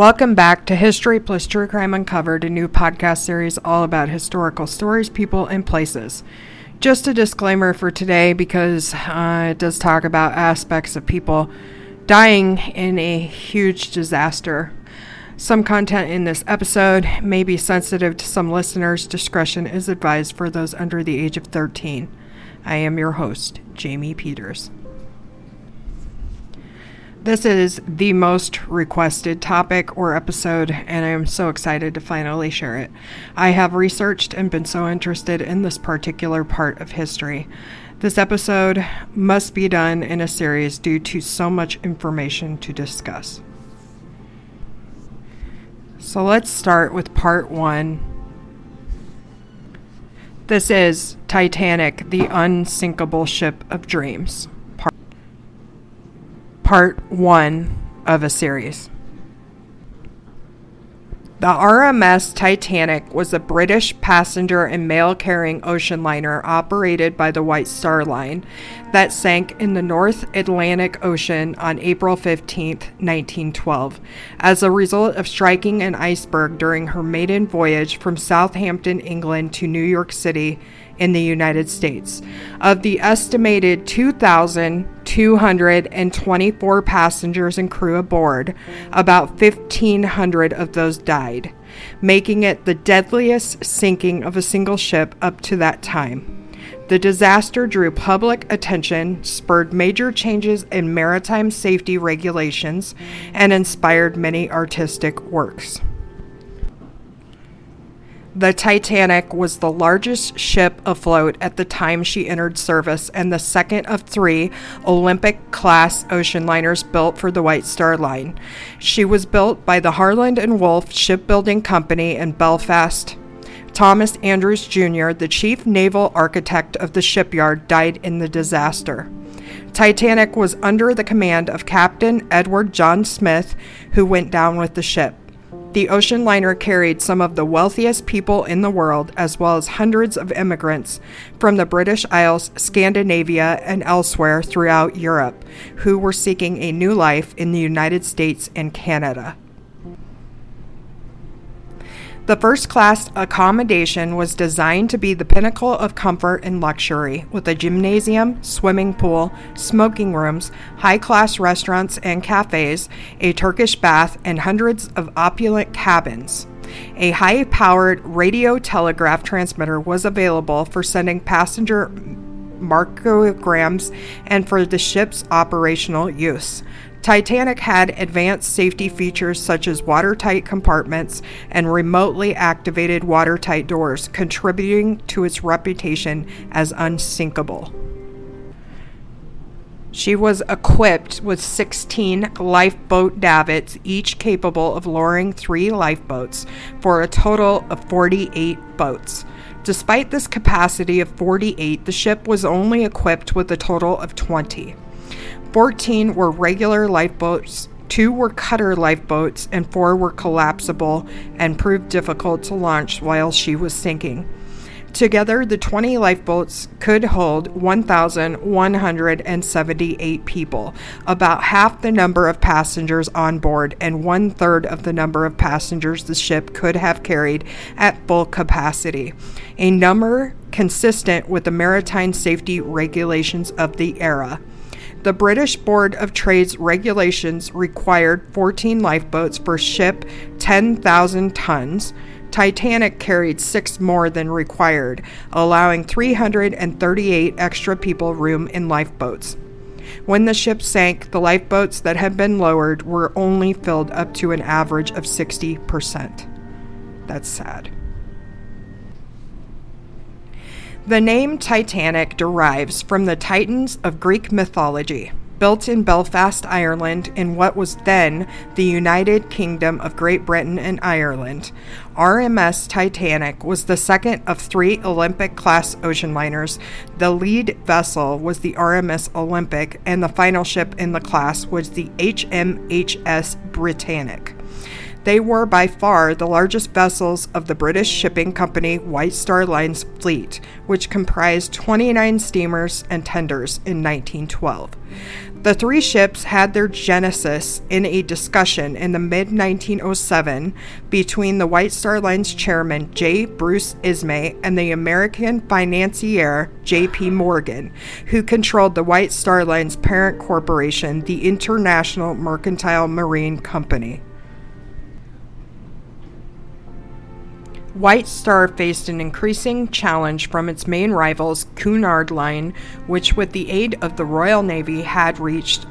Welcome back to History plus True Crime Uncovered, a new podcast series all about historical stories, people, and places. Just a disclaimer for today because uh, it does talk about aspects of people dying in a huge disaster. Some content in this episode may be sensitive to some listeners. Discretion is advised for those under the age of 13. I am your host, Jamie Peters. This is the most requested topic or episode, and I am so excited to finally share it. I have researched and been so interested in this particular part of history. This episode must be done in a series due to so much information to discuss. So let's start with part one. This is Titanic, the unsinkable ship of dreams part one of a series. The RMS Titanic was a British passenger and mail carrying ocean liner operated by the White Star Line that sank in the North Atlantic Ocean on April 15, 1912, as a result of striking an iceberg during her maiden voyage from Southampton, England to New York City in the United States. Of the estimated 2,224 passengers and crew aboard, about 1,500 of those died, making it the deadliest sinking of a single ship up to that time. The disaster drew public attention, spurred major changes in maritime safety regulations, and inspired many artistic works. The Titanic was the largest ship afloat at the time she entered service and the second of three Olympic class ocean liners built for the White Star Line. She was built by the Harland and Wolff Shipbuilding Company in Belfast. Thomas Andrews Jr., the chief naval architect of the shipyard, died in the disaster. Titanic was under the command of Captain Edward John Smith, who went down with the ship. The ocean liner carried some of the wealthiest people in the world, as well as hundreds of immigrants from the British Isles, Scandinavia, and elsewhere throughout Europe, who were seeking a new life in the United States and Canada. The first class accommodation was designed to be the pinnacle of comfort and luxury, with a gymnasium, swimming pool, smoking rooms, high class restaurants and cafes, a Turkish bath, and hundreds of opulent cabins. A high powered radio telegraph transmitter was available for sending passenger marconigrams and for the ship's operational use. Titanic had advanced safety features such as watertight compartments and remotely activated watertight doors, contributing to its reputation as unsinkable. She was equipped with 16 lifeboat davits, each capable of lowering three lifeboats, for a total of 48 boats. Despite this capacity of 48, the ship was only equipped with a total of 20. 14 were regular lifeboats, two were cutter lifeboats, and four were collapsible and proved difficult to launch while she was sinking. Together, the 20 lifeboats could hold 1,178 people, about half the number of passengers on board and one third of the number of passengers the ship could have carried at full capacity, a number consistent with the maritime safety regulations of the era. The British Board of Trade's regulations required 14 lifeboats for ship 10,000 tons. Titanic carried six more than required, allowing 338 extra people room in lifeboats. When the ship sank, the lifeboats that had been lowered were only filled up to an average of 60%. That's sad. The name Titanic derives from the Titans of Greek mythology, built in Belfast, Ireland, in what was then the United Kingdom of Great Britain and Ireland. RMS Titanic was the second of three Olympic class ocean liners. The lead vessel was the RMS Olympic, and the final ship in the class was the HMHS Britannic. They were by far the largest vessels of the British shipping company White Star Line's fleet, which comprised 29 steamers and tenders in 1912. The three ships had their genesis in a discussion in the mid 1907 between the White Star Line's chairman J. Bruce Ismay and the American financier J.P. Morgan, who controlled the White Star Line's parent corporation, the International Mercantile Marine Company. White Star faced an increasing challenge from its main rivals, Cunard Line, which, with the aid of the Royal Navy, had reached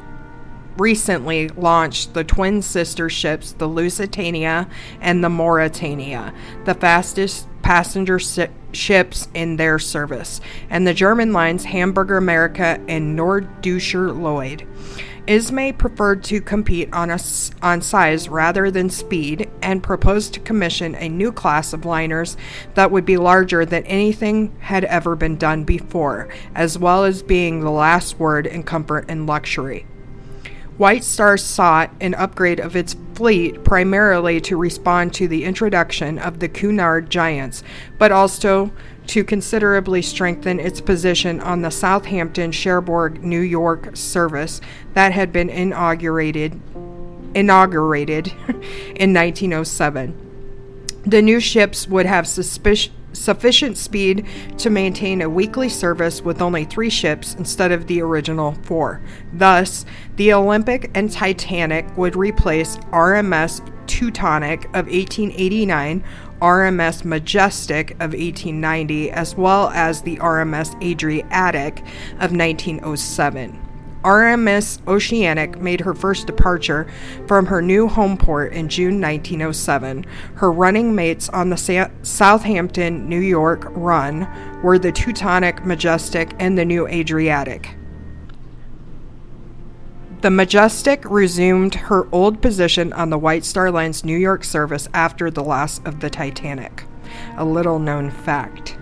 recently launched the twin sister ships, the Lusitania and the Mauretania, the fastest passenger si- ships in their service, and the German lines Hamburger America and Norddeutscher Lloyd. Ismay preferred to compete on, a, on size rather than speed and proposed to commission a new class of liners that would be larger than anything had ever been done before, as well as being the last word in comfort and luxury. White Star sought an upgrade of its fleet primarily to respond to the introduction of the Cunard Giants, but also to considerably strengthen its position on the Southampton Cherbourg New York service that had been inaugurated inaugurated in 1907. The new ships would have suspicion sufficient speed to maintain a weekly service with only three ships instead of the original four. Thus, the Olympic and Titanic would replace RMS Teutonic of 1889, RMS Majestic of 1890, as well as the RMS Adriatic of 1907. RMS Oceanic made her first departure from her new home port in June 1907. Her running mates on the Sa- Southampton, New York run were the Teutonic Majestic and the new Adriatic. The Majestic resumed her old position on the White Star Line's New York service after the loss of the Titanic. A little known fact.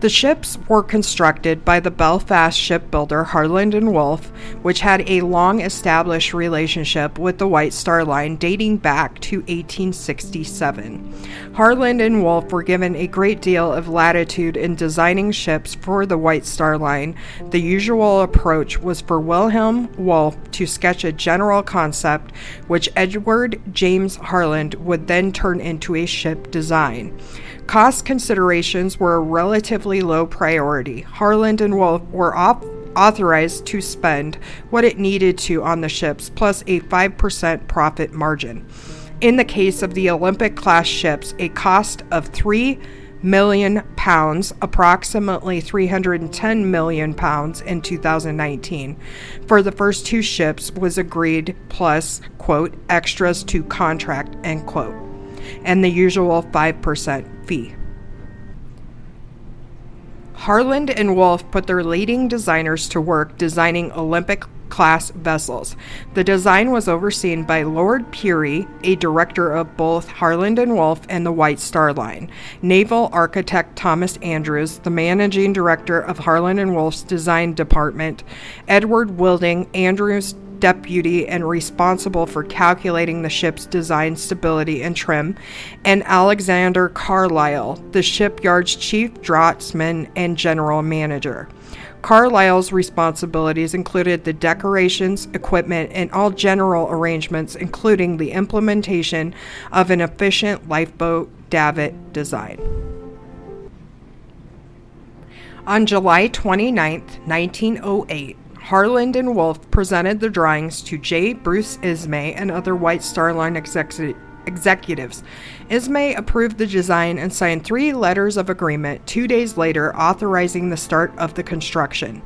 The ships were constructed by the Belfast shipbuilder Harland and Wolff, which had a long established relationship with the White Star Line dating back to 1867. Harland and Wolff were given a great deal of latitude in designing ships for the White Star Line. The usual approach was for Wilhelm Wolff to sketch a general concept, which Edward James Harland would then turn into a ship design. Cost considerations were a relatively low priority. Harland and Wolff were op- authorized to spend what it needed to on the ships, plus a 5% profit margin. In the case of the Olympic class ships, a cost of 3 million pounds, approximately 310 million pounds in 2019, for the first two ships was agreed plus, quote, extras to contract, end quote, and the usual 5% fee. Harland and Wolff put their leading designers to work designing Olympic class vessels. The design was overseen by Lord Pirrie, a director of both Harland and Wolff and the White Star Line. Naval architect Thomas Andrews, the managing director of Harland and Wolff's design department. Edward Wilding, Andrews deputy and responsible for calculating the ship's design stability and trim, and Alexander Carlisle, the shipyard's chief draughtsman and general manager. Carlisle's responsibilities included the decorations, equipment, and all general arrangements, including the implementation of an efficient lifeboat davit design. On July 29, 1908, Harland and Wolff presented the drawings to J. Bruce Ismay and other White Star Line executives. Ismay approved the design and signed three letters of agreement two days later, authorizing the start of the construction.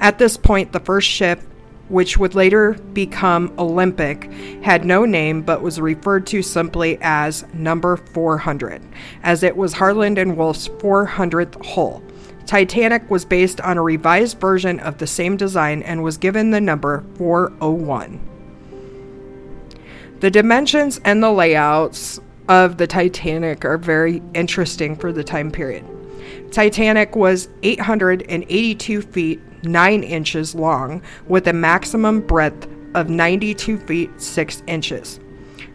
At this point, the first ship which would later become Olympic, had no name but was referred to simply as Number 400, as it was Harland and Wolff's 400th hull. Titanic was based on a revised version of the same design and was given the number 401. The dimensions and the layouts of the Titanic are very interesting for the time period. Titanic was 882 feet 9 inches long with a maximum breadth of 92 feet 6 inches.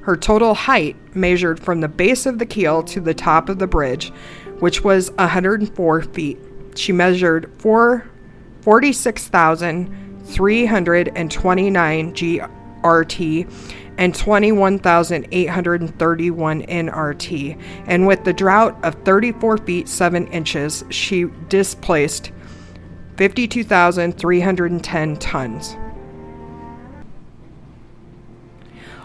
Her total height, measured from the base of the keel to the top of the bridge, which was 104 feet. She measured 4, 46,329 GRT and 21,831 NRT. And with the drought of 34 feet 7 inches, she displaced 52,310 tons.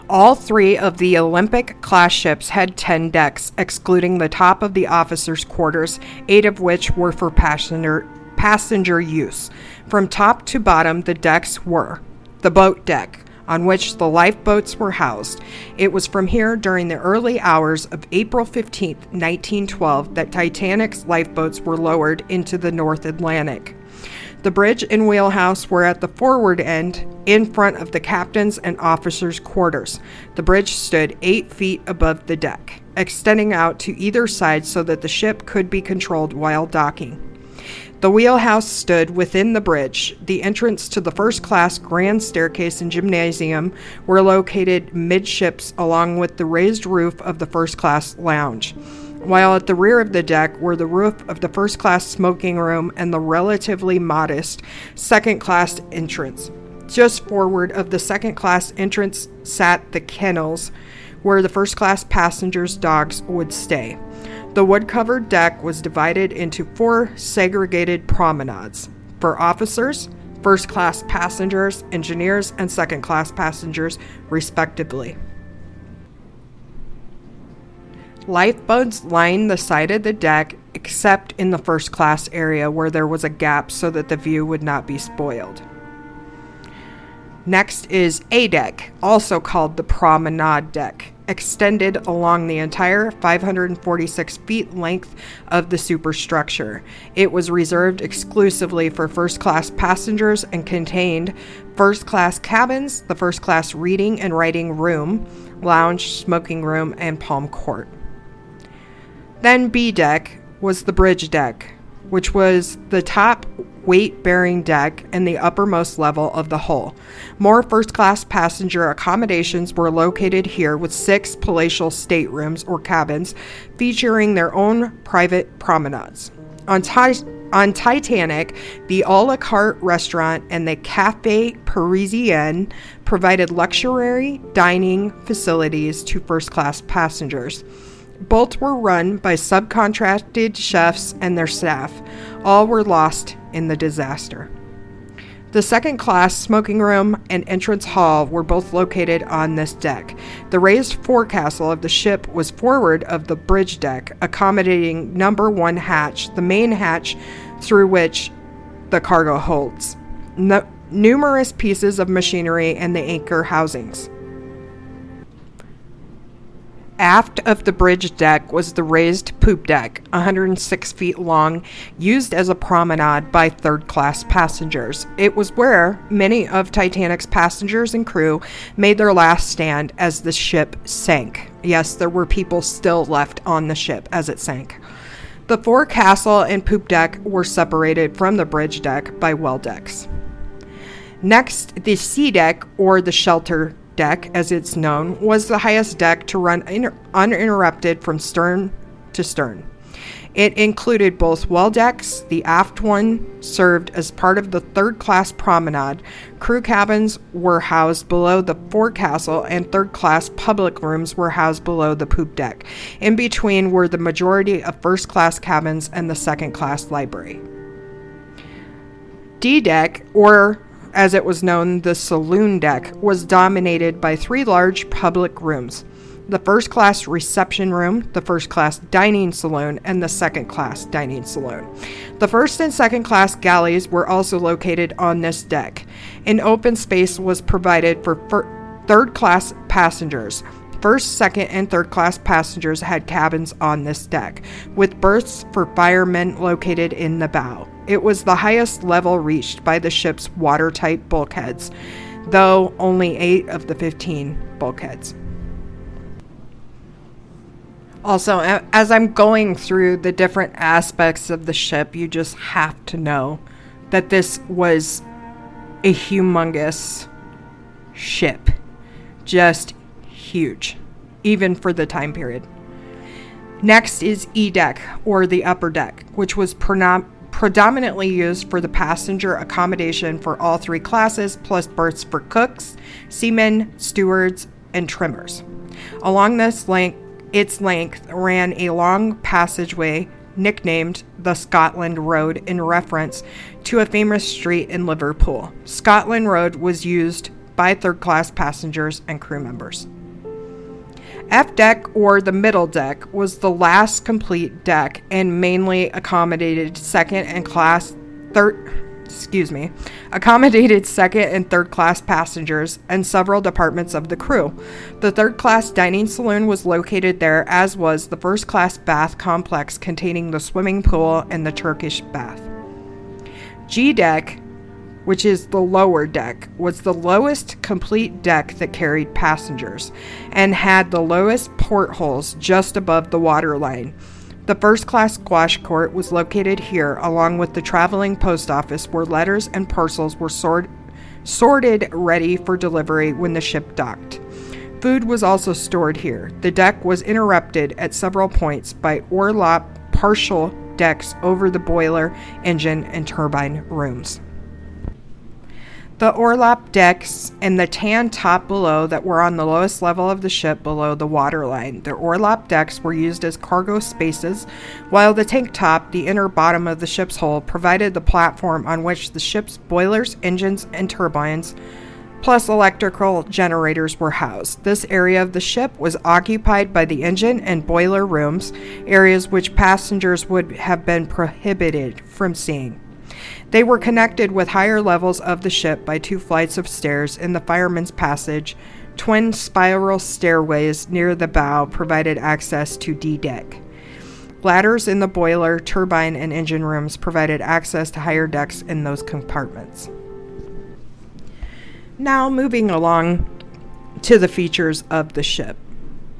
All three of the Olympic class ships had 10 decks, excluding the top of the officers' quarters, eight of which were for passenger, passenger use. From top to bottom, the decks were the boat deck, on which the lifeboats were housed. It was from here during the early hours of April 15, 1912, that Titanic's lifeboats were lowered into the North Atlantic. The bridge and wheelhouse were at the forward end, in front of the captain's and officers' quarters. The bridge stood eight feet above the deck, extending out to either side so that the ship could be controlled while docking. The wheelhouse stood within the bridge. The entrance to the first class grand staircase and gymnasium were located midships along with the raised roof of the first class lounge while at the rear of the deck were the roof of the first class smoking room and the relatively modest second class entrance. Just forward of the second class entrance sat the kennels, where the first class passengers' dogs would stay. The wood covered deck was divided into four segregated promenades for officers, first class passengers, engineers, and second class passengers, respectively. Lifeboats lined the side of the deck except in the first class area where there was a gap so that the view would not be spoiled. Next is A deck, also called the promenade deck, extended along the entire 546 feet length of the superstructure. It was reserved exclusively for first class passengers and contained first class cabins, the first class reading and writing room, lounge, smoking room, and palm court. Then B deck was the bridge deck, which was the top weight bearing deck and the uppermost level of the hull. More first class passenger accommodations were located here with six palatial staterooms or cabins featuring their own private promenades. On, on Titanic, the a la carte restaurant and the Cafe Parisien provided luxury dining facilities to first class passengers. Both were run by subcontracted chefs and their staff. All were lost in the disaster. The second class smoking room and entrance hall were both located on this deck. The raised forecastle of the ship was forward of the bridge deck, accommodating number one hatch, the main hatch through which the cargo holds. No- numerous pieces of machinery and the anchor housings. Aft of the bridge deck was the raised poop deck, 106 feet long, used as a promenade by third class passengers. It was where many of Titanic's passengers and crew made their last stand as the ship sank. Yes, there were people still left on the ship as it sank. The forecastle and poop deck were separated from the bridge deck by well decks. Next, the C deck, or the shelter deck, as it's known, was the highest deck to run in- uninterrupted from stern to stern. It included both well decks. The aft one served as part of the third class promenade. Crew cabins were housed below the forecastle, and third class public rooms were housed below the poop deck. In between were the majority of first class cabins and the second class library. D deck, or as it was known, the saloon deck, was dominated by three large public rooms the first class reception room, the first class dining saloon, and the second class dining saloon. The first and second class galleys were also located on this deck. An open space was provided for fir- third class passengers. First, second, and third class passengers had cabins on this deck, with berths for firemen located in the bow. It was the highest level reached by the ship's watertight bulkheads, though only 8 of the 15 bulkheads. Also, as I'm going through the different aspects of the ship, you just have to know that this was a humongous ship. Just huge, even for the time period. Next is E deck, or the upper deck, which was predominantly used for the passenger accommodation for all three classes, plus berths for cooks, seamen, stewards, and trimmers. Along this length, its length ran a long passageway nicknamed the Scotland Road in reference to a famous street in Liverpool. Scotland Road was used by third class passengers and crew members. F deck or the middle deck was the last complete deck and mainly accommodated second and class third excuse me, accommodated second and third class passengers and several departments of the crew. The third class dining saloon was located there, as was the first class bath complex containing the swimming pool and the Turkish bath. G deck which is the lower deck, was the lowest complete deck that carried passengers and had the lowest portholes just above the waterline. The first class squash court was located here, along with the traveling post office, where letters and parcels were sort- sorted ready for delivery when the ship docked. Food was also stored here. The deck was interrupted at several points by orlop partial decks over the boiler, engine, and turbine rooms. The orlop decks and the tank top below that were on the lowest level of the ship below the waterline. The orlop decks were used as cargo spaces, while the tank top, the inner bottom of the ship's hull, provided the platform on which the ship's boilers, engines, and turbines, plus electrical generators, were housed. This area of the ship was occupied by the engine and boiler rooms, areas which passengers would have been prohibited from seeing. They were connected with higher levels of the ship by two flights of stairs in the fireman's passage. Twin spiral stairways near the bow provided access to D deck. Ladders in the boiler, turbine, and engine rooms provided access to higher decks in those compartments. Now, moving along to the features of the ship.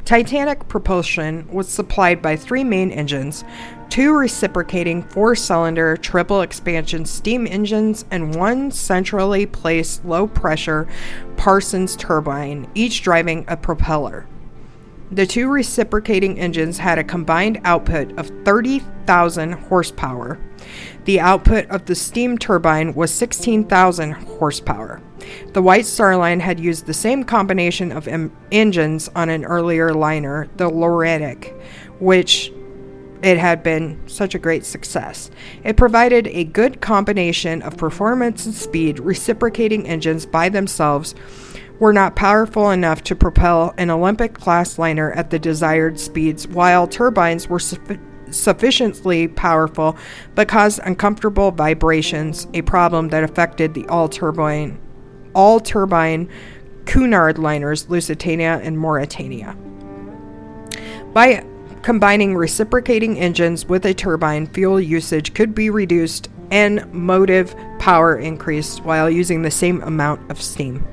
Titanic propulsion was supplied by three main engines, two reciprocating four cylinder triple expansion steam engines, and one centrally placed low pressure Parsons turbine, each driving a propeller. The two reciprocating engines had a combined output of 30,000 horsepower. The output of the steam turbine was 16,000 horsepower. The White Star Line had used the same combination of em- engines on an earlier liner, the Laurentic, which it had been such a great success. It provided a good combination of performance and speed. Reciprocating engines by themselves were not powerful enough to propel an Olympic class liner at the desired speeds, while turbines were sufficient sufficiently powerful but caused uncomfortable vibrations, a problem that affected the all turbine all turbine Cunard liners Lusitania and Mauretania. By combining reciprocating engines with a turbine, fuel usage could be reduced and motive power increased while using the same amount of steam.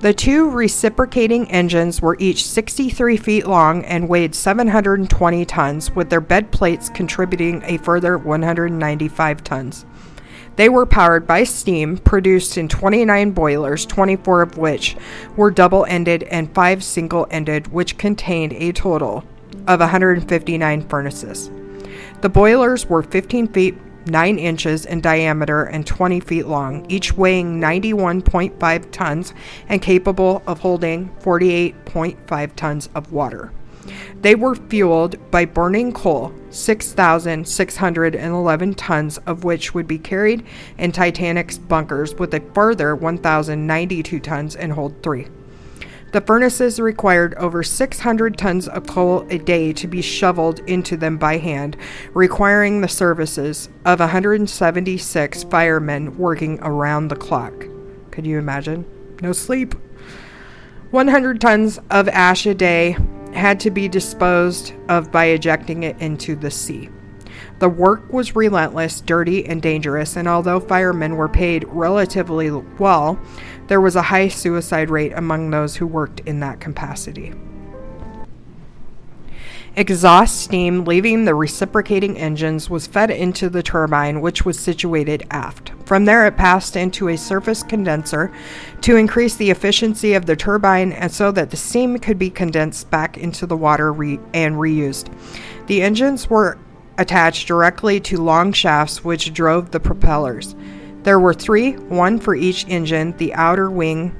The two reciprocating engines were each 63 feet long and weighed 720 tons, with their bed plates contributing a further 195 tons. They were powered by steam produced in 29 boilers, 24 of which were double ended and 5 single ended, which contained a total of 159 furnaces. The boilers were 15 feet 9 inches in diameter and 20 feet long, each weighing 91.5 tons and capable of holding 48.5 tons of water. They were fueled by burning coal, 6,611 tons of which would be carried in Titanic's bunkers, with a further 1,092 tons in hold three. The furnaces required over 600 tons of coal a day to be shoveled into them by hand, requiring the services of 176 firemen working around the clock. Could you imagine? No sleep. 100 tons of ash a day had to be disposed of by ejecting it into the sea. The work was relentless, dirty, and dangerous, and although firemen were paid relatively well, there was a high suicide rate among those who worked in that capacity. Exhaust steam leaving the reciprocating engines was fed into the turbine, which was situated aft. From there, it passed into a surface condenser to increase the efficiency of the turbine and so that the steam could be condensed back into the water re- and reused. The engines were attached directly to long shafts which drove the propellers. There were three, one for each engine. The outer wing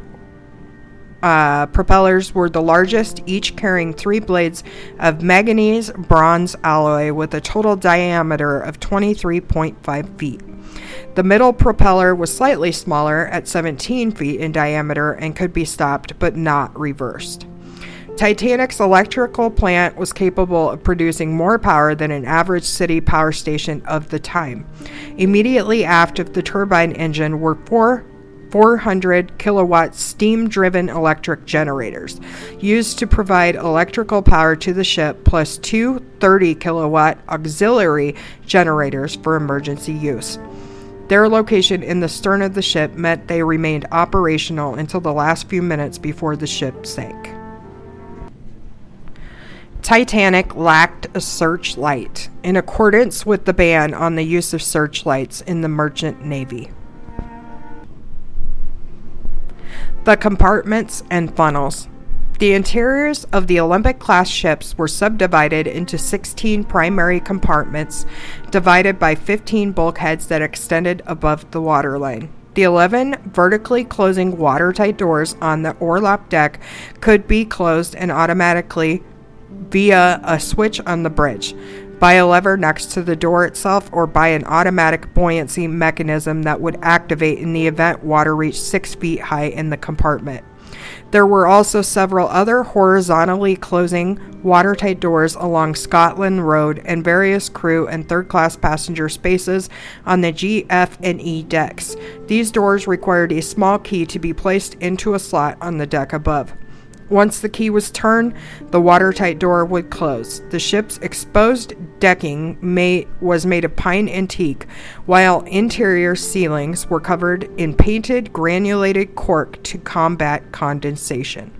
uh, propellers were the largest, each carrying three blades of manganese bronze alloy with a total diameter of 23.5 feet. The middle propeller was slightly smaller at 17 feet in diameter and could be stopped but not reversed. Titanic's electrical plant was capable of producing more power than an average city power station of the time. Immediately aft of the turbine engine were four 400 kilowatt steam driven electric generators used to provide electrical power to the ship, plus two 30 kilowatt auxiliary generators for emergency use. Their location in the stern of the ship meant they remained operational until the last few minutes before the ship sank. Titanic lacked a searchlight, in accordance with the ban on the use of searchlights in the merchant navy. The compartments and funnels. The interiors of the Olympic class ships were subdivided into 16 primary compartments, divided by 15 bulkheads that extended above the waterline. The 11 vertically closing watertight doors on the orlop deck could be closed and automatically via a switch on the bridge, by a lever next to the door itself, or by an automatic buoyancy mechanism that would activate in the event water reached six feet high in the compartment. There were also several other horizontally closing watertight doors along Scotland Road and various crew and third class passenger spaces on the G, F, and E decks. These doors required a small key to be placed into a slot on the deck above. Once the key was turned, the watertight door would close. The ship's exposed decking may, was made of pine and teak, while interior ceilings were covered in painted granulated cork to combat condensation.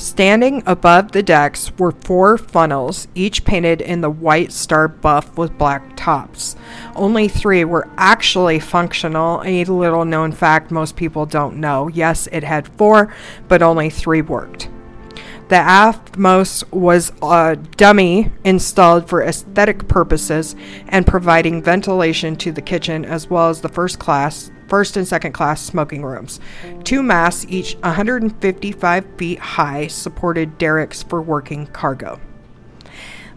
Standing above the decks were four funnels, each painted in the white star buff with black tops. Only three were actually functional, a little known fact most people don't know. Yes, it had four, but only three worked. The aftmost was a dummy installed for aesthetic purposes and providing ventilation to the kitchen as well as the first class, first and second class smoking rooms. Two masts, each 155 feet high, supported derricks for working cargo.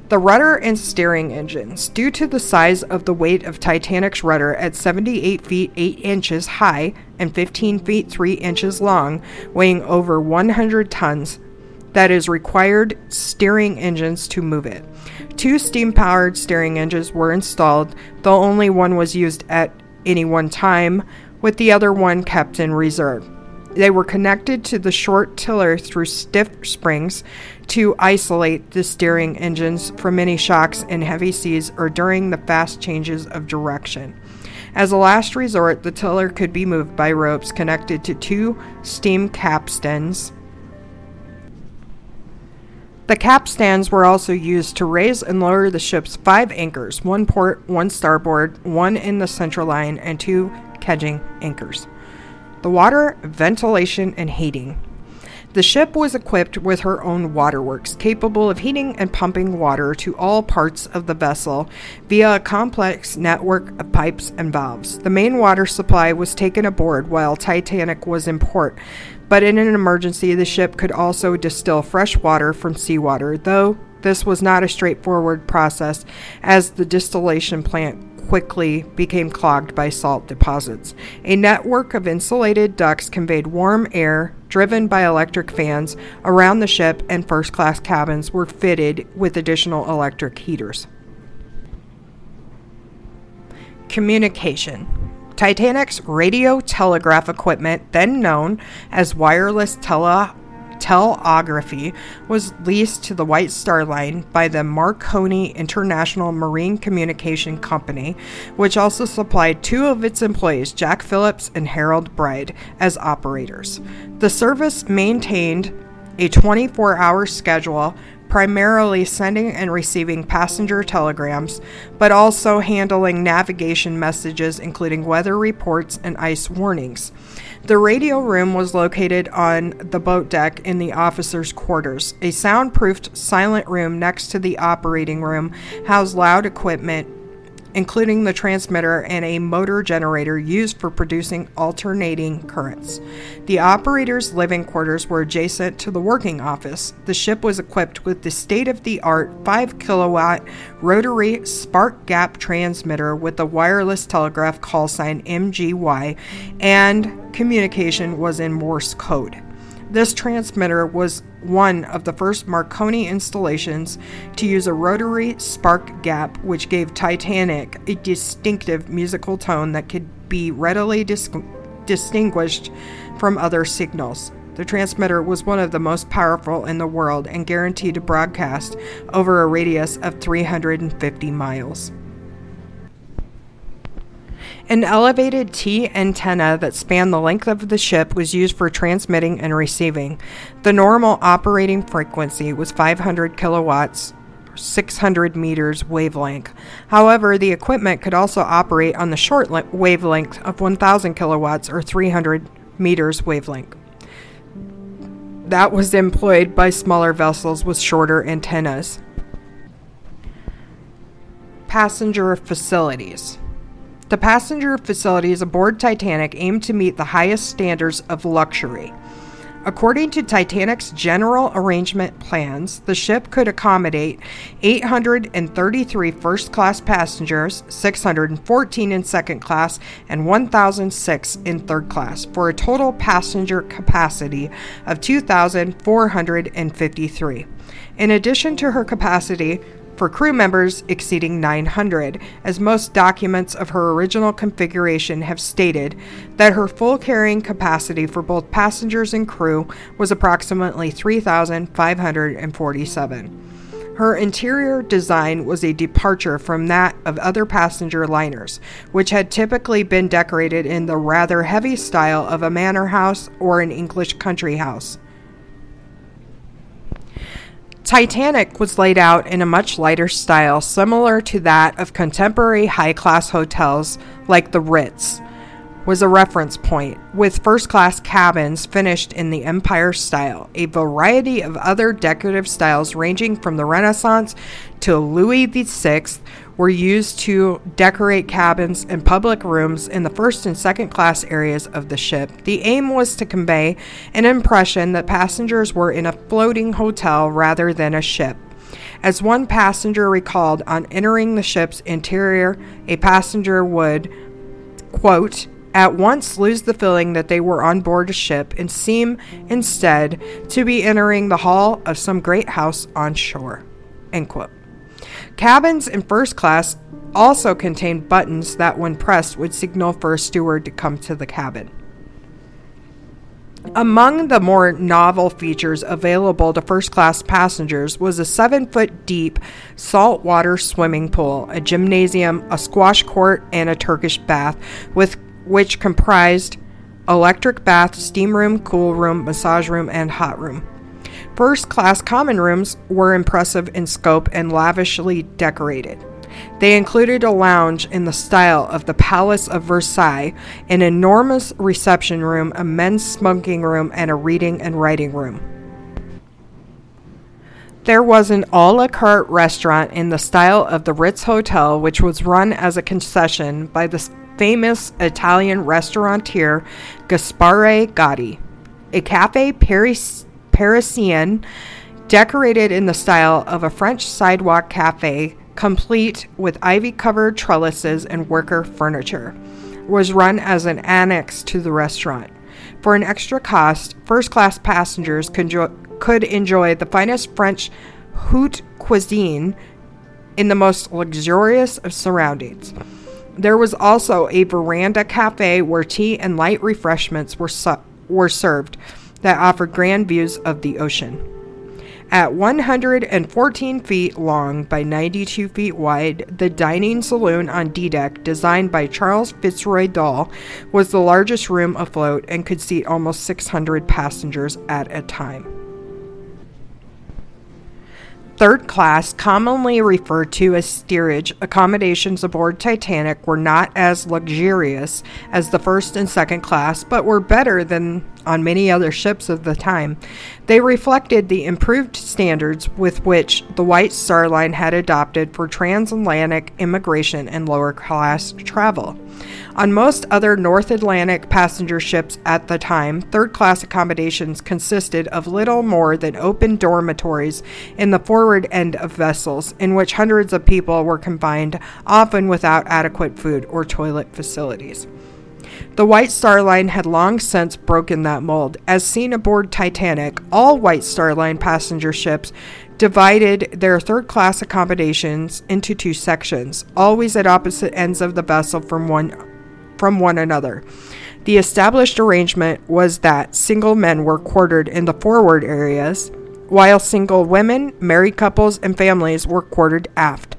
The rudder and steering engines, due to the size of the weight of Titanic's rudder at 78 feet 8 inches high and 15 feet 3 inches long, weighing over 100 tons, that is required steering engines to move it. Two steam powered steering engines were installed, though only one was used at any one time, with the other one kept in reserve. They were connected to the short tiller through stiff springs to isolate the steering engines from any shocks in heavy seas or during the fast changes of direction. As a last resort, the tiller could be moved by ropes connected to two steam capstans the capstans were also used to raise and lower the ship's five anchors one port, one starboard, one in the central line, and two kedging anchors. The water, ventilation, and heating. The ship was equipped with her own waterworks, capable of heating and pumping water to all parts of the vessel via a complex network of pipes and valves. The main water supply was taken aboard while Titanic was in port, but in an emergency, the ship could also distill fresh water from seawater, though this was not a straightforward process as the distillation plant quickly became clogged by salt deposits. A network of insulated ducts conveyed warm air driven by electric fans around the ship, and first class cabins were fitted with additional electric heaters. Communication. Titanic's radio telegraph equipment, then known as wireless tele- telegraphy, was leased to the White Star Line by the Marconi International Marine Communication Company, which also supplied two of its employees, Jack Phillips and Harold Bride, as operators. The service maintained a 24 hour schedule primarily sending and receiving passenger telegrams, but also handling navigation messages, including weather reports and ice warnings. The radio room was located on the boat deck in the officers' quarters. A soundproofed silent room next to the operating room housed loud equipment including the transmitter and a motor generator used for producing alternating currents. The operator's living quarters were adjacent to the working office. The ship was equipped with the state of the art 5 kilowatt rotary spark gap transmitter with a wireless telegraph call sign MGY, and communication was in Morse code. This transmitter was one of the first Marconi installations to use a rotary spark gap, which gave Titanic a distinctive musical tone that could be readily dis- distinguished from other signals. The transmitter was one of the most powerful in the world and guaranteed to broadcast over a radius of 350 miles. An elevated T antenna that spanned the length of the ship was used for transmitting and receiving. The normal operating frequency was 500 kilowatts. 600 meters wavelength. However, the equipment could also operate on the short wavelength of 1000 kilowatts or 300 meters wavelength. That was employed by smaller vessels with shorter antennas. Passenger facilities. The passenger facilities aboard Titanic aimed to meet the highest standards of luxury. According to Titanic's general arrangement plans, the ship could accommodate 833 first class passengers, 614 in second class, and 1,006 in third class, for a total passenger capacity of 2,453. In addition to her capacity, for crew members exceeding 900, as most documents of her original configuration have stated that her full carrying capacity for both passengers and crew was approximately 3,547. Her interior design was a departure from that of other passenger liners, which had typically been decorated in the rather heavy style of a manor house or an English country house. Titanic was laid out in a much lighter style, similar to that of contemporary high class hotels like the Ritz, was a reference point, with first class cabins finished in the Empire style, a variety of other decorative styles ranging from the Renaissance to Louis VI were used to decorate cabins and public rooms in the first and second class areas of the ship. The aim was to convey an impression that passengers were in a floating hotel rather than a ship. As one passenger recalled on entering the ship's interior, a passenger would, quote, at once lose the feeling that they were on board a ship and seem instead to be entering the hall of some great house on shore. End quote. Cabins in first class also contained buttons that, when pressed, would signal for a steward to come to the cabin. Among the more novel features available to first class passengers was a seven foot deep saltwater swimming pool, a gymnasium, a squash court, and a Turkish bath, with which comprised electric bath, steam room, cool room, massage room, and hot room. First class common rooms were impressive in scope and lavishly decorated. They included a lounge in the style of the Palace of Versailles, an enormous reception room, a men's smoking room, and a reading and writing room. There was an a la carte restaurant in the style of the Ritz Hotel, which was run as a concession by the famous Italian restaurateur Gaspare Gatti. A cafe Paris Parisian, decorated in the style of a French sidewalk cafe, complete with ivy covered trellises and worker furniture, was run as an annex to the restaurant. For an extra cost, first class passengers could enjoy the finest French haute cuisine in the most luxurious of surroundings. There was also a veranda cafe where tea and light refreshments were, su- were served that offered grand views of the ocean. At 114 feet long by 92 feet wide, the dining saloon on D deck, designed by Charles Fitzroy Doll, was the largest room afloat and could seat almost 600 passengers at a time. Third class, commonly referred to as steerage, accommodations aboard Titanic were not as luxurious as the first and second class, but were better than on many other ships of the time. They reflected the improved standards with which the White Star Line had adopted for transatlantic immigration and lower class travel. On most other North Atlantic passenger ships at the time, third class accommodations consisted of little more than open dormitories in the forward end of vessels, in which hundreds of people were confined, often without adequate food or toilet facilities. The White Star Line had long since broken that mold. As seen aboard Titanic, all White Star Line passenger ships divided their third class accommodations into two sections, always at opposite ends of the vessel from one from one another. The established arrangement was that single men were quartered in the forward areas, while single women, married couples, and families were quartered aft.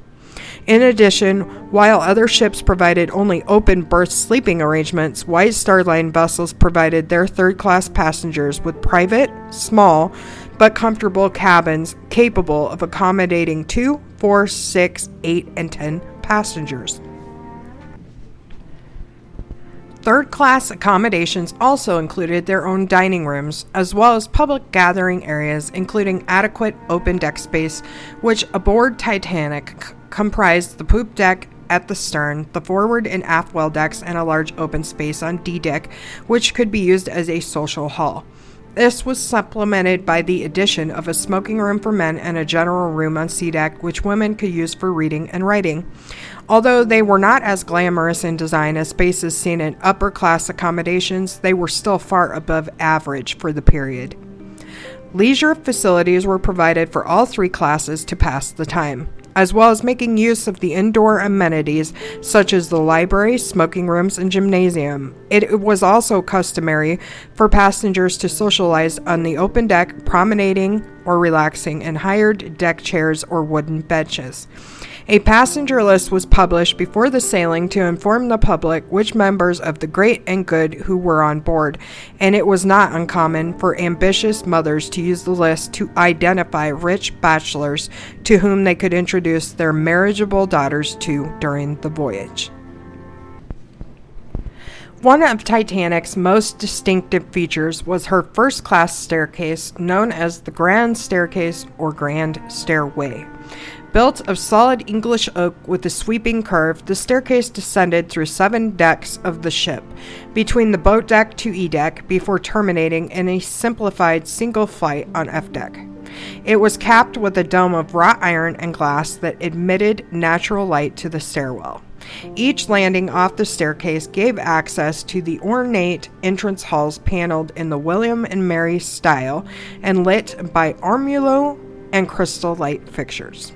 In addition, while other ships provided only open berth sleeping arrangements, White Star Line vessels provided their third class passengers with private, small, but comfortable cabins capable of accommodating two, four, six, eight, and ten passengers. Third class accommodations also included their own dining rooms, as well as public gathering areas, including adequate open deck space, which aboard Titanic c- comprised the poop deck at the stern, the forward and aft well decks, and a large open space on D deck, which could be used as a social hall. This was supplemented by the addition of a smoking room for men and a general room on C deck, which women could use for reading and writing. Although they were not as glamorous in design as spaces seen in upper class accommodations, they were still far above average for the period. Leisure facilities were provided for all three classes to pass the time, as well as making use of the indoor amenities such as the library, smoking rooms, and gymnasium. It was also customary for passengers to socialize on the open deck, promenading or relaxing in hired deck chairs or wooden benches. A passenger list was published before the sailing to inform the public which members of the great and good who were on board, and it was not uncommon for ambitious mothers to use the list to identify rich bachelors to whom they could introduce their marriageable daughters to during the voyage. One of Titanic's most distinctive features was her first class staircase, known as the Grand Staircase or Grand Stairway. Built of solid English oak with a sweeping curve, the staircase descended through seven decks of the ship, between the boat deck to E deck, before terminating in a simplified single flight on F deck. It was capped with a dome of wrought iron and glass that admitted natural light to the stairwell. Each landing off the staircase gave access to the ornate entrance halls paneled in the William and Mary style and lit by ormolu and crystal light fixtures.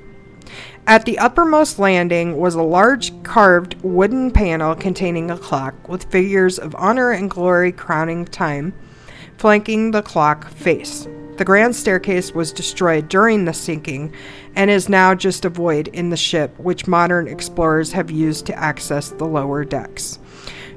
At the uppermost landing was a large carved wooden panel containing a clock with figures of honor and glory crowning time, flanking the clock face. The grand staircase was destroyed during the sinking and is now just a void in the ship, which modern explorers have used to access the lower decks.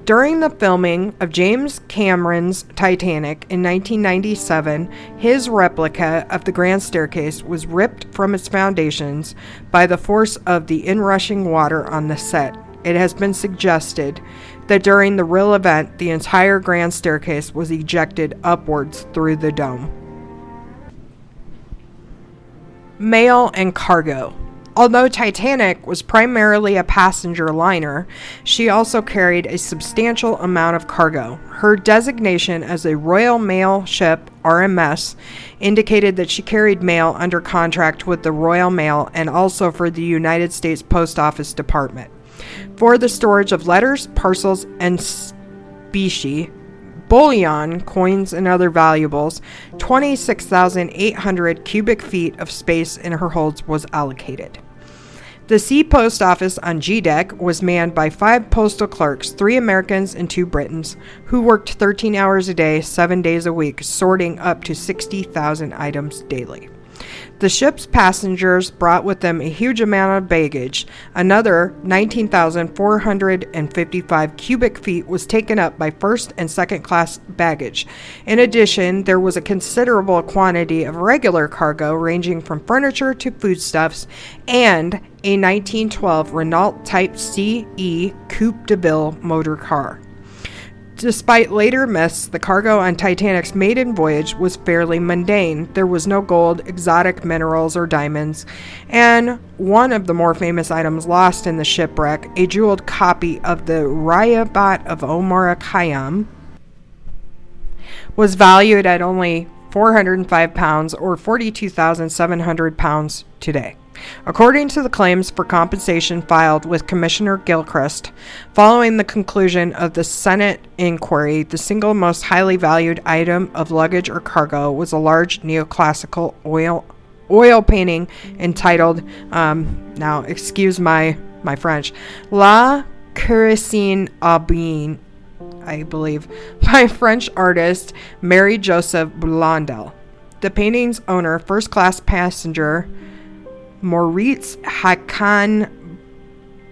During the filming of James Cameron's Titanic in 1997, his replica of the Grand Staircase was ripped from its foundations by the force of the inrushing water on the set. It has been suggested that during the real event, the entire Grand Staircase was ejected upwards through the dome. Mail and cargo. Although Titanic was primarily a passenger liner, she also carried a substantial amount of cargo. Her designation as a Royal Mail Ship RMS indicated that she carried mail under contract with the Royal Mail and also for the United States Post Office Department for the storage of letters, parcels, and specie bullion, coins, and other valuables, 26,800 cubic feet of space in her holds was allocated. The Sea Post Office on G Deck was manned by five postal clerks, three Americans and two Britons, who worked 13 hours a day, seven days a week, sorting up to 60,000 items daily. The ship's passengers brought with them a huge amount of baggage. Another 19,455 cubic feet was taken up by first and second class baggage. In addition, there was a considerable quantity of regular cargo ranging from furniture to foodstuffs and a 1912 Renault Type CE Coupe de Ville motor car. Despite later myths, the cargo on Titanic's maiden voyage was fairly mundane. There was no gold, exotic minerals, or diamonds, and one of the more famous items lost in the shipwreck, a jeweled copy of the Rubaiyat of Omar Khayyam, was valued at only 405 pounds or 42,700 pounds today. According to the claims for compensation filed with Commissioner Gilchrist, following the conclusion of the Senate inquiry, the single most highly valued item of luggage or cargo was a large neoclassical oil oil painting entitled, um, now excuse my my French, La Cursine Aubin, I believe, by French artist Merry-Joseph Blondel. The painting's owner, first class passenger Moritz Hakan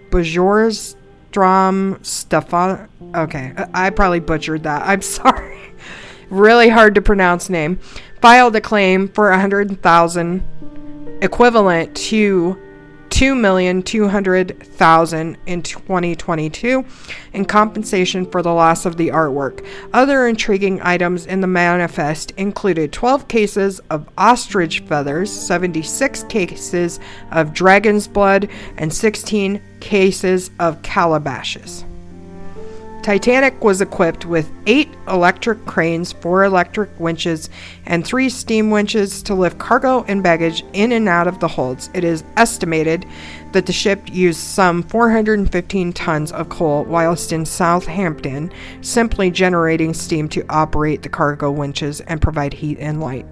Bajorstrom Stefan. Okay, I probably butchered that. I'm sorry. really hard to pronounce name. Filed a claim for a hundred thousand, equivalent to 2,200,000 in 2022 in compensation for the loss of the artwork. Other intriguing items in the manifest included 12 cases of ostrich feathers, 76 cases of dragon's blood, and 16 cases of calabashes. Titanic was equipped with eight electric cranes, four electric winches, and three steam winches to lift cargo and baggage in and out of the holds. It is estimated that the ship used some 415 tons of coal whilst in Southampton, simply generating steam to operate the cargo winches and provide heat and light.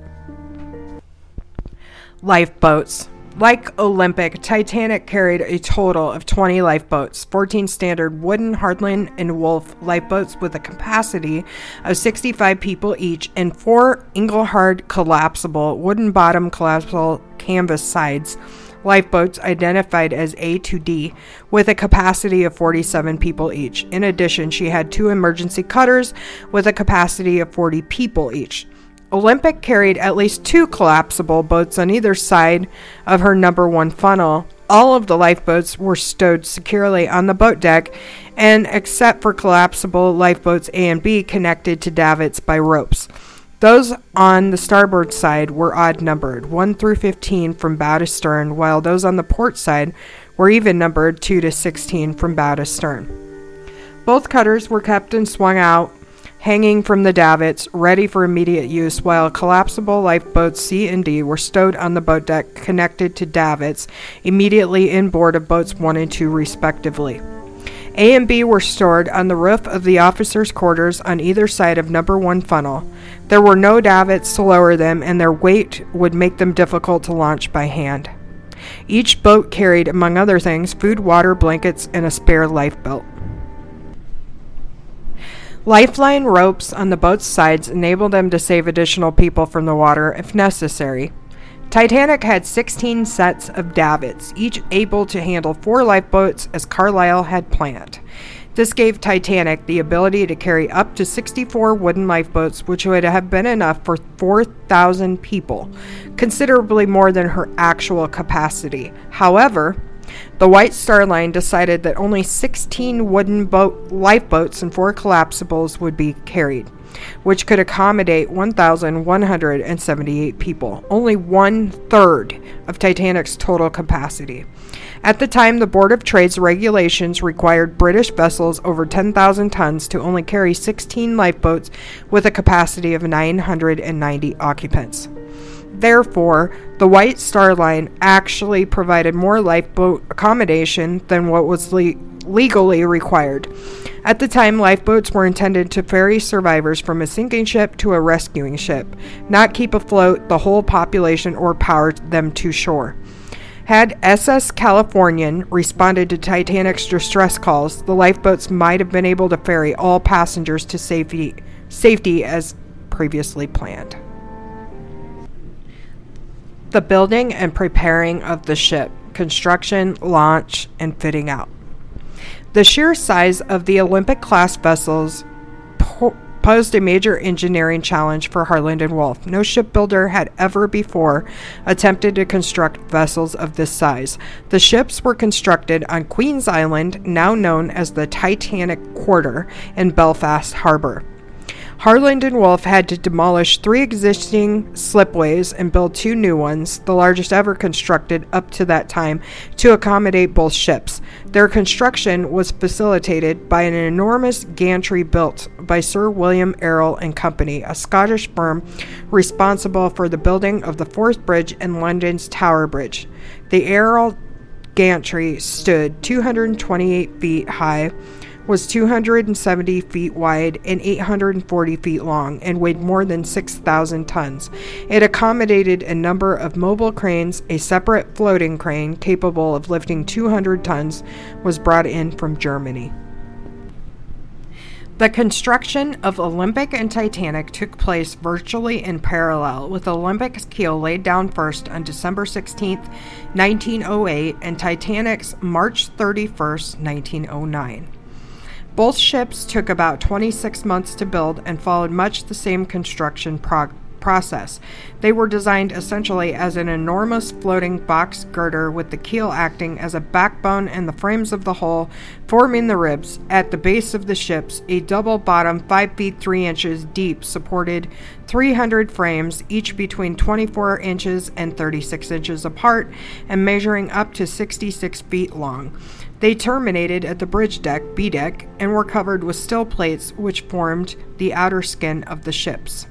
Lifeboats. Like Olympic, Titanic carried a total of 20 lifeboats, 14 standard wooden Harland and Wolff lifeboats with a capacity of 65 people each, and four Engelhardt collapsible, wooden bottom collapsible canvas sides lifeboats identified as A to D with a capacity of 47 people each. In addition, she had two emergency cutters with a capacity of 40 people each. Olympic carried at least two collapsible boats on either side of her number one funnel. All of the lifeboats were stowed securely on the boat deck, and except for collapsible lifeboats A and B connected to davits by ropes. Those on the starboard side were odd numbered, 1 through 15 from bow to stern, while those on the port side were even numbered 2 to 16 from bow to stern. Both cutters were kept and swung out hanging from the davits, ready for immediate use, while collapsible lifeboats C and D were stowed on the boat deck connected to davits immediately inboard of boats 1 and 2, respectively. A and B were stored on the roof of the officers' quarters on either side of number 1 funnel. There were no davits to lower them, and their weight would make them difficult to launch by hand. Each boat carried, among other things, food, water, blankets, and a spare lifebelt. Lifeline ropes on the boat's sides enabled them to save additional people from the water if necessary. Titanic had 16 sets of davits, each able to handle four lifeboats as Carlisle had planned. This gave Titanic the ability to carry up to 64 wooden lifeboats, which would have been enough for 4,000 people, considerably more than her actual capacity. However, the White Star Line decided that only 16 wooden boat lifeboats and four collapsibles would be carried, which could accommodate 1,178 people, only one third of Titanic's total capacity. At the time, the Board of Trade's regulations required British vessels over 10,000 tons to only carry 16 lifeboats with a capacity of 990 occupants. Therefore, the White Star Line actually provided more lifeboat accommodation than what was le- legally required. At the time, lifeboats were intended to ferry survivors from a sinking ship to a rescuing ship, not keep afloat the whole population or power them to shore. Had SS Californian responded to Titanic's distress calls, the lifeboats might have been able to ferry all passengers to safety, safety as previously planned. The building and preparing of the ship, construction, launch, and fitting out. The sheer size of the Olympic class vessels po- posed a major engineering challenge for Harland and Wolff. No shipbuilder had ever before attempted to construct vessels of this size. The ships were constructed on Queen's Island, now known as the Titanic Quarter, in Belfast Harbor. Harland and Wolff had to demolish three existing slipways and build two new ones, the largest ever constructed up to that time, to accommodate both ships. Their construction was facilitated by an enormous gantry built by Sir William Arrol and Company, a Scottish firm responsible for the building of the Forth Bridge and London's Tower Bridge. The Arrol gantry stood 228 feet high was 270 feet wide and 840 feet long and weighed more than 6,000 tons. It accommodated a number of mobile cranes. A separate floating crane capable of lifting 200 tons was brought in from Germany. The construction of Olympic and Titanic took place virtually in parallel, with Olympic's keel laid down first on December 16, 1908, and Titanic's March 31, 1909. Both ships took about 26 months to build and followed much the same construction prog- process. They were designed essentially as an enormous floating box girder with the keel acting as a backbone and the frames of the hull forming the ribs. At the base of the ships, a double bottom 5 feet 3 inches deep supported 300 frames, each between 24 inches and 36 inches apart and measuring up to 66 feet long. They terminated at the bridge deck, B deck, and were covered with steel plates which formed the outer skin of the ships.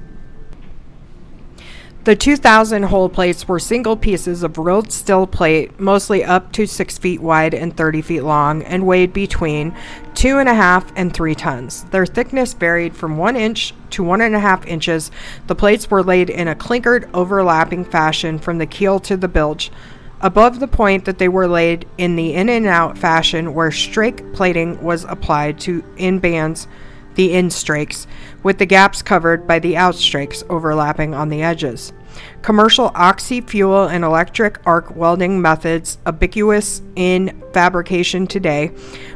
The 2,000 hole plates were single pieces of rolled steel plate, mostly up to 6 feet wide and 30 feet long, and weighed between 2.5 and 3 tons. Their thickness varied from 1 inch to 1.5 inches. The plates were laid in a clinkered, overlapping fashion from the keel to the bilge above the point that they were laid in the in and out fashion where strake plating was applied to in bands the in strakes with the gaps covered by the out strakes overlapping on the edges. Commercial oxy fuel and electric arc welding methods ubiquitous in fabrication today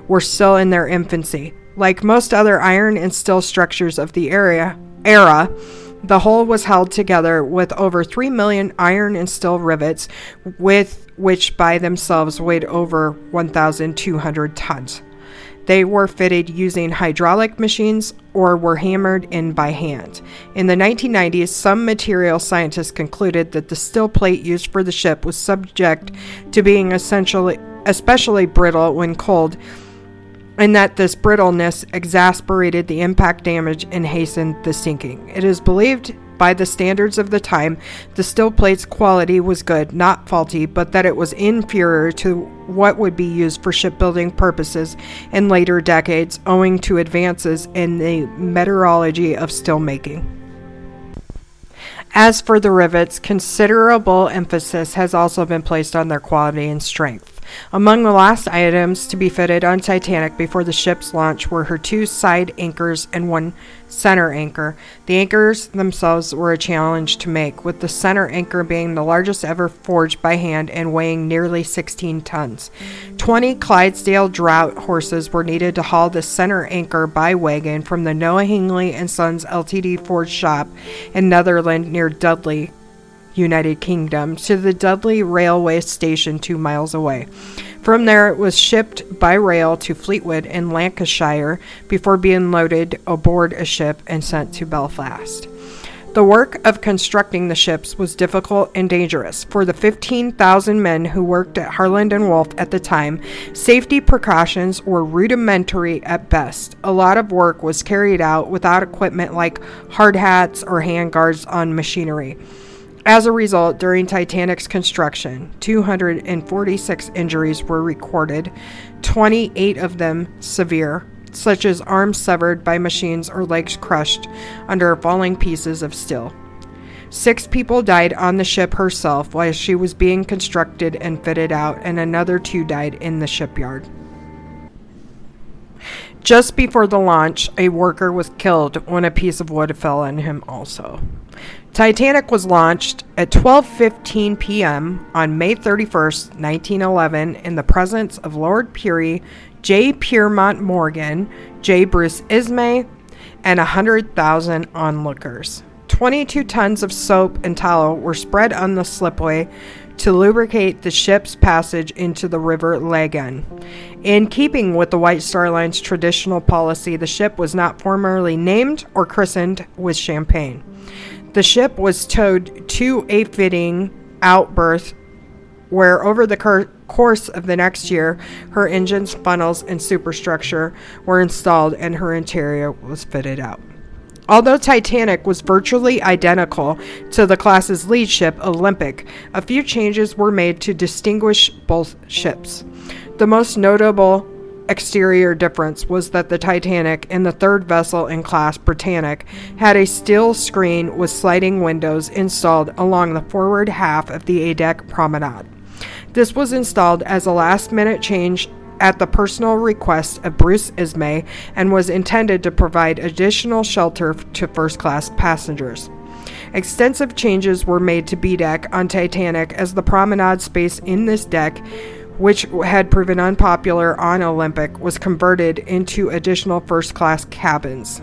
were still in their infancy. Like most other iron and steel structures of the area era the whole was held together with over 3 million iron and steel rivets, with which by themselves weighed over 1,200 tons. They were fitted using hydraulic machines or were hammered in by hand. In the 1990s, some material scientists concluded that the steel plate used for the ship was subject to being essentially especially brittle when cold and that this brittleness exasperated the impact damage and hastened the sinking. It is believed by the standards of the time, the steel plate's quality was good, not faulty, but that it was inferior to what would be used for shipbuilding purposes in later decades, owing to advances in the metallurgy of steelmaking. As for the rivets, considerable emphasis has also been placed on their quality and strength. Among the last items to be fitted on Titanic before the ship's launch were her two side anchors and one center anchor. The anchors themselves were a challenge to make, with the center anchor being the largest ever forged by hand and weighing nearly 16 tons. 20 Clydesdale draught horses were needed to haul the center anchor by wagon from the Noah Hingley and Sons Ltd forge shop in Netherton near Dudley, United Kingdom, to the Dudley railway station two miles away. From there, it was shipped by rail to Fleetwood in Lancashire before being loaded aboard a ship and sent to Belfast. The work of constructing the ships was difficult and dangerous. For the 15,000 men who worked at Harland and Wolff at the time, safety precautions were rudimentary at best. A lot of work was carried out without equipment like hard hats or handguards on machinery. As a result, during Titanic's construction, 246 injuries were recorded, 28 of them severe, such as arms severed by machines or legs crushed under falling pieces of steel. Six people died on the ship herself while she was being constructed and fitted out, and another two died in the shipyard. Just before the launch, a worker was killed when a piece of wood fell on him also. Titanic was launched at 12:15 p.m. on May 31, 1911 in the presence of Lord Pirrie, J. Pierpont Morgan, J. Bruce Ismay, and 100,000 onlookers. 22 tons of soap and tallow were spread on the slipway to lubricate the ship's passage into the river Lagan. In keeping with the White Star Line's traditional policy, the ship was not formally named or christened with champagne. The ship was towed to a fitting out berth where, over the cur- course of the next year, her engines, funnels, and superstructure were installed and her interior was fitted out. Although Titanic was virtually identical to the class's lead ship, Olympic, a few changes were made to distinguish both ships. The most notable exterior difference was that the Titanic and the third vessel in class, Britannic, had a steel screen with sliding windows installed along the forward half of the A deck promenade. This was installed as a last minute change at the personal request of Bruce Ismay and was intended to provide additional shelter to first class passengers. Extensive changes were made to B deck on Titanic as the promenade space in this deck, which had proven unpopular on Olympic, was converted into additional first class cabins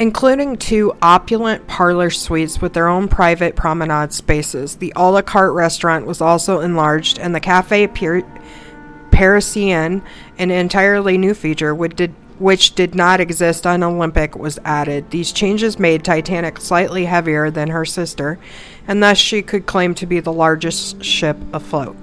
including two opulent parlor suites with their own private promenade spaces. The a la carte restaurant was also enlarged, and the Cafe Parisien, an entirely new feature, did, which did not exist on Olympic, was added. These changes made Titanic slightly heavier than her sister, and thus she could claim to be the largest ship afloat.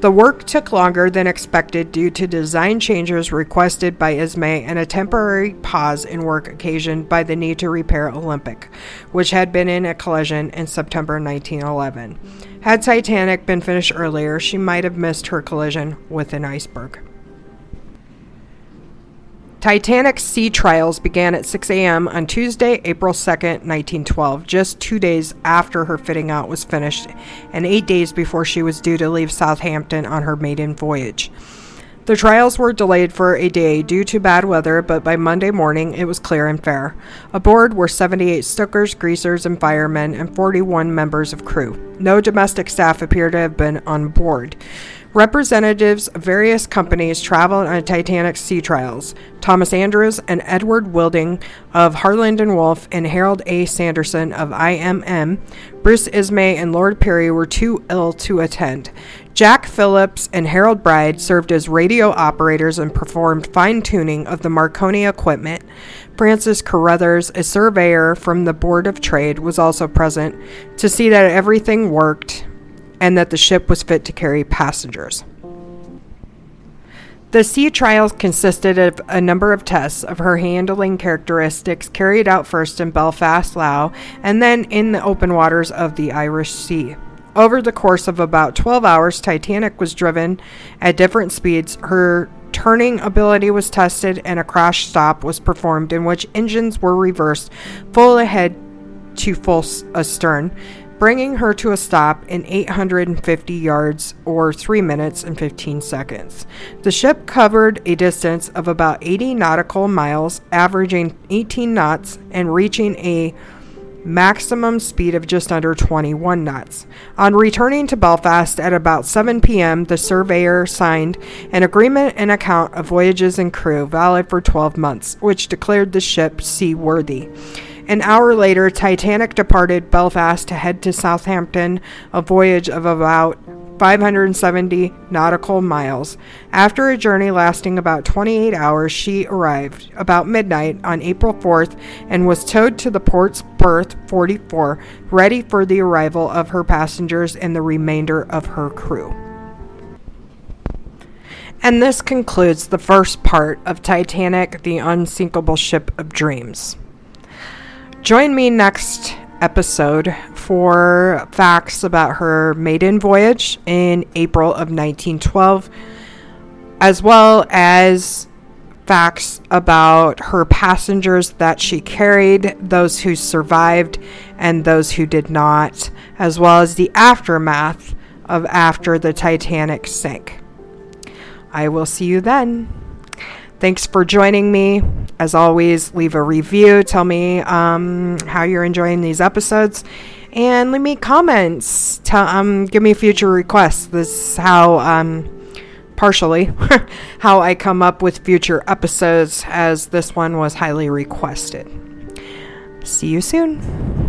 The work took longer than expected due to design changes requested by Ismay and a temporary pause in work occasioned by the need to repair Olympic, which had been in a collision in September 1911. Had Titanic been finished earlier, she might have missed her collision with an iceberg. Titanic's sea trials began at 6 a.m. on Tuesday, April 2, 1912, just two days after her fitting out was finished and eight days before she was due to leave Southampton on her maiden voyage. The trials were delayed for a day due to bad weather, but by Monday morning it was clear and fair. Aboard were 78 stokers, greasers, and firemen, and 41 members of crew. No domestic staff appear to have been on board. Representatives of various companies traveled on Titanic's sea trials. Thomas Andrews and Edward Wilding of Harland and Wolff and Harold A. Sanderson of IMM, Bruce Ismay and Lord Pirrie were too ill to attend. Jack Phillips and Harold Bride served as radio operators and performed fine tuning of the Marconi equipment. Francis Carruthers, a surveyor from the Board of Trade, was also present to see that everything worked and that the ship was fit to carry passengers. The sea trials consisted of a number of tests of her handling characteristics carried out first in Belfast, Lough, and then in the open waters of the Irish Sea. Over the course of about 12 hours, Titanic was driven at different speeds. Her turning ability was tested, and a crash stop was performed in which engines were reversed full ahead to full astern bringing her to a stop in 850 yards or 3 minutes and 15 seconds. The ship covered a distance of about 80 nautical miles, averaging 18 knots and reaching a maximum speed of just under 21 knots. On returning to Belfast at about 7 p.m., the surveyor signed an agreement and account of voyages and crew valid for 12 months, which declared the ship seaworthy. An hour later, Titanic departed Belfast to head to Southampton, a voyage of about 570 nautical miles. After a journey lasting about 28 hours, she arrived about midnight on April 4th and was towed to the port's berth 44, ready for the arrival of her passengers and the remainder of her crew. And this concludes the first part of Titanic, the unsinkable ship of dreams. Join me next episode for facts about her maiden voyage in April of 1912, as well as facts about her passengers that she carried, those who survived and those who did not, as well as the aftermath of after the Titanic sank. I will see you then. Thanks for joining me. As always, leave a review. Tell me um, how you're enjoying these episodes and leave me comments. Tell, um, give me future requests. This is how, um, partially, how I come up with future episodes, as this one was highly requested. See you soon.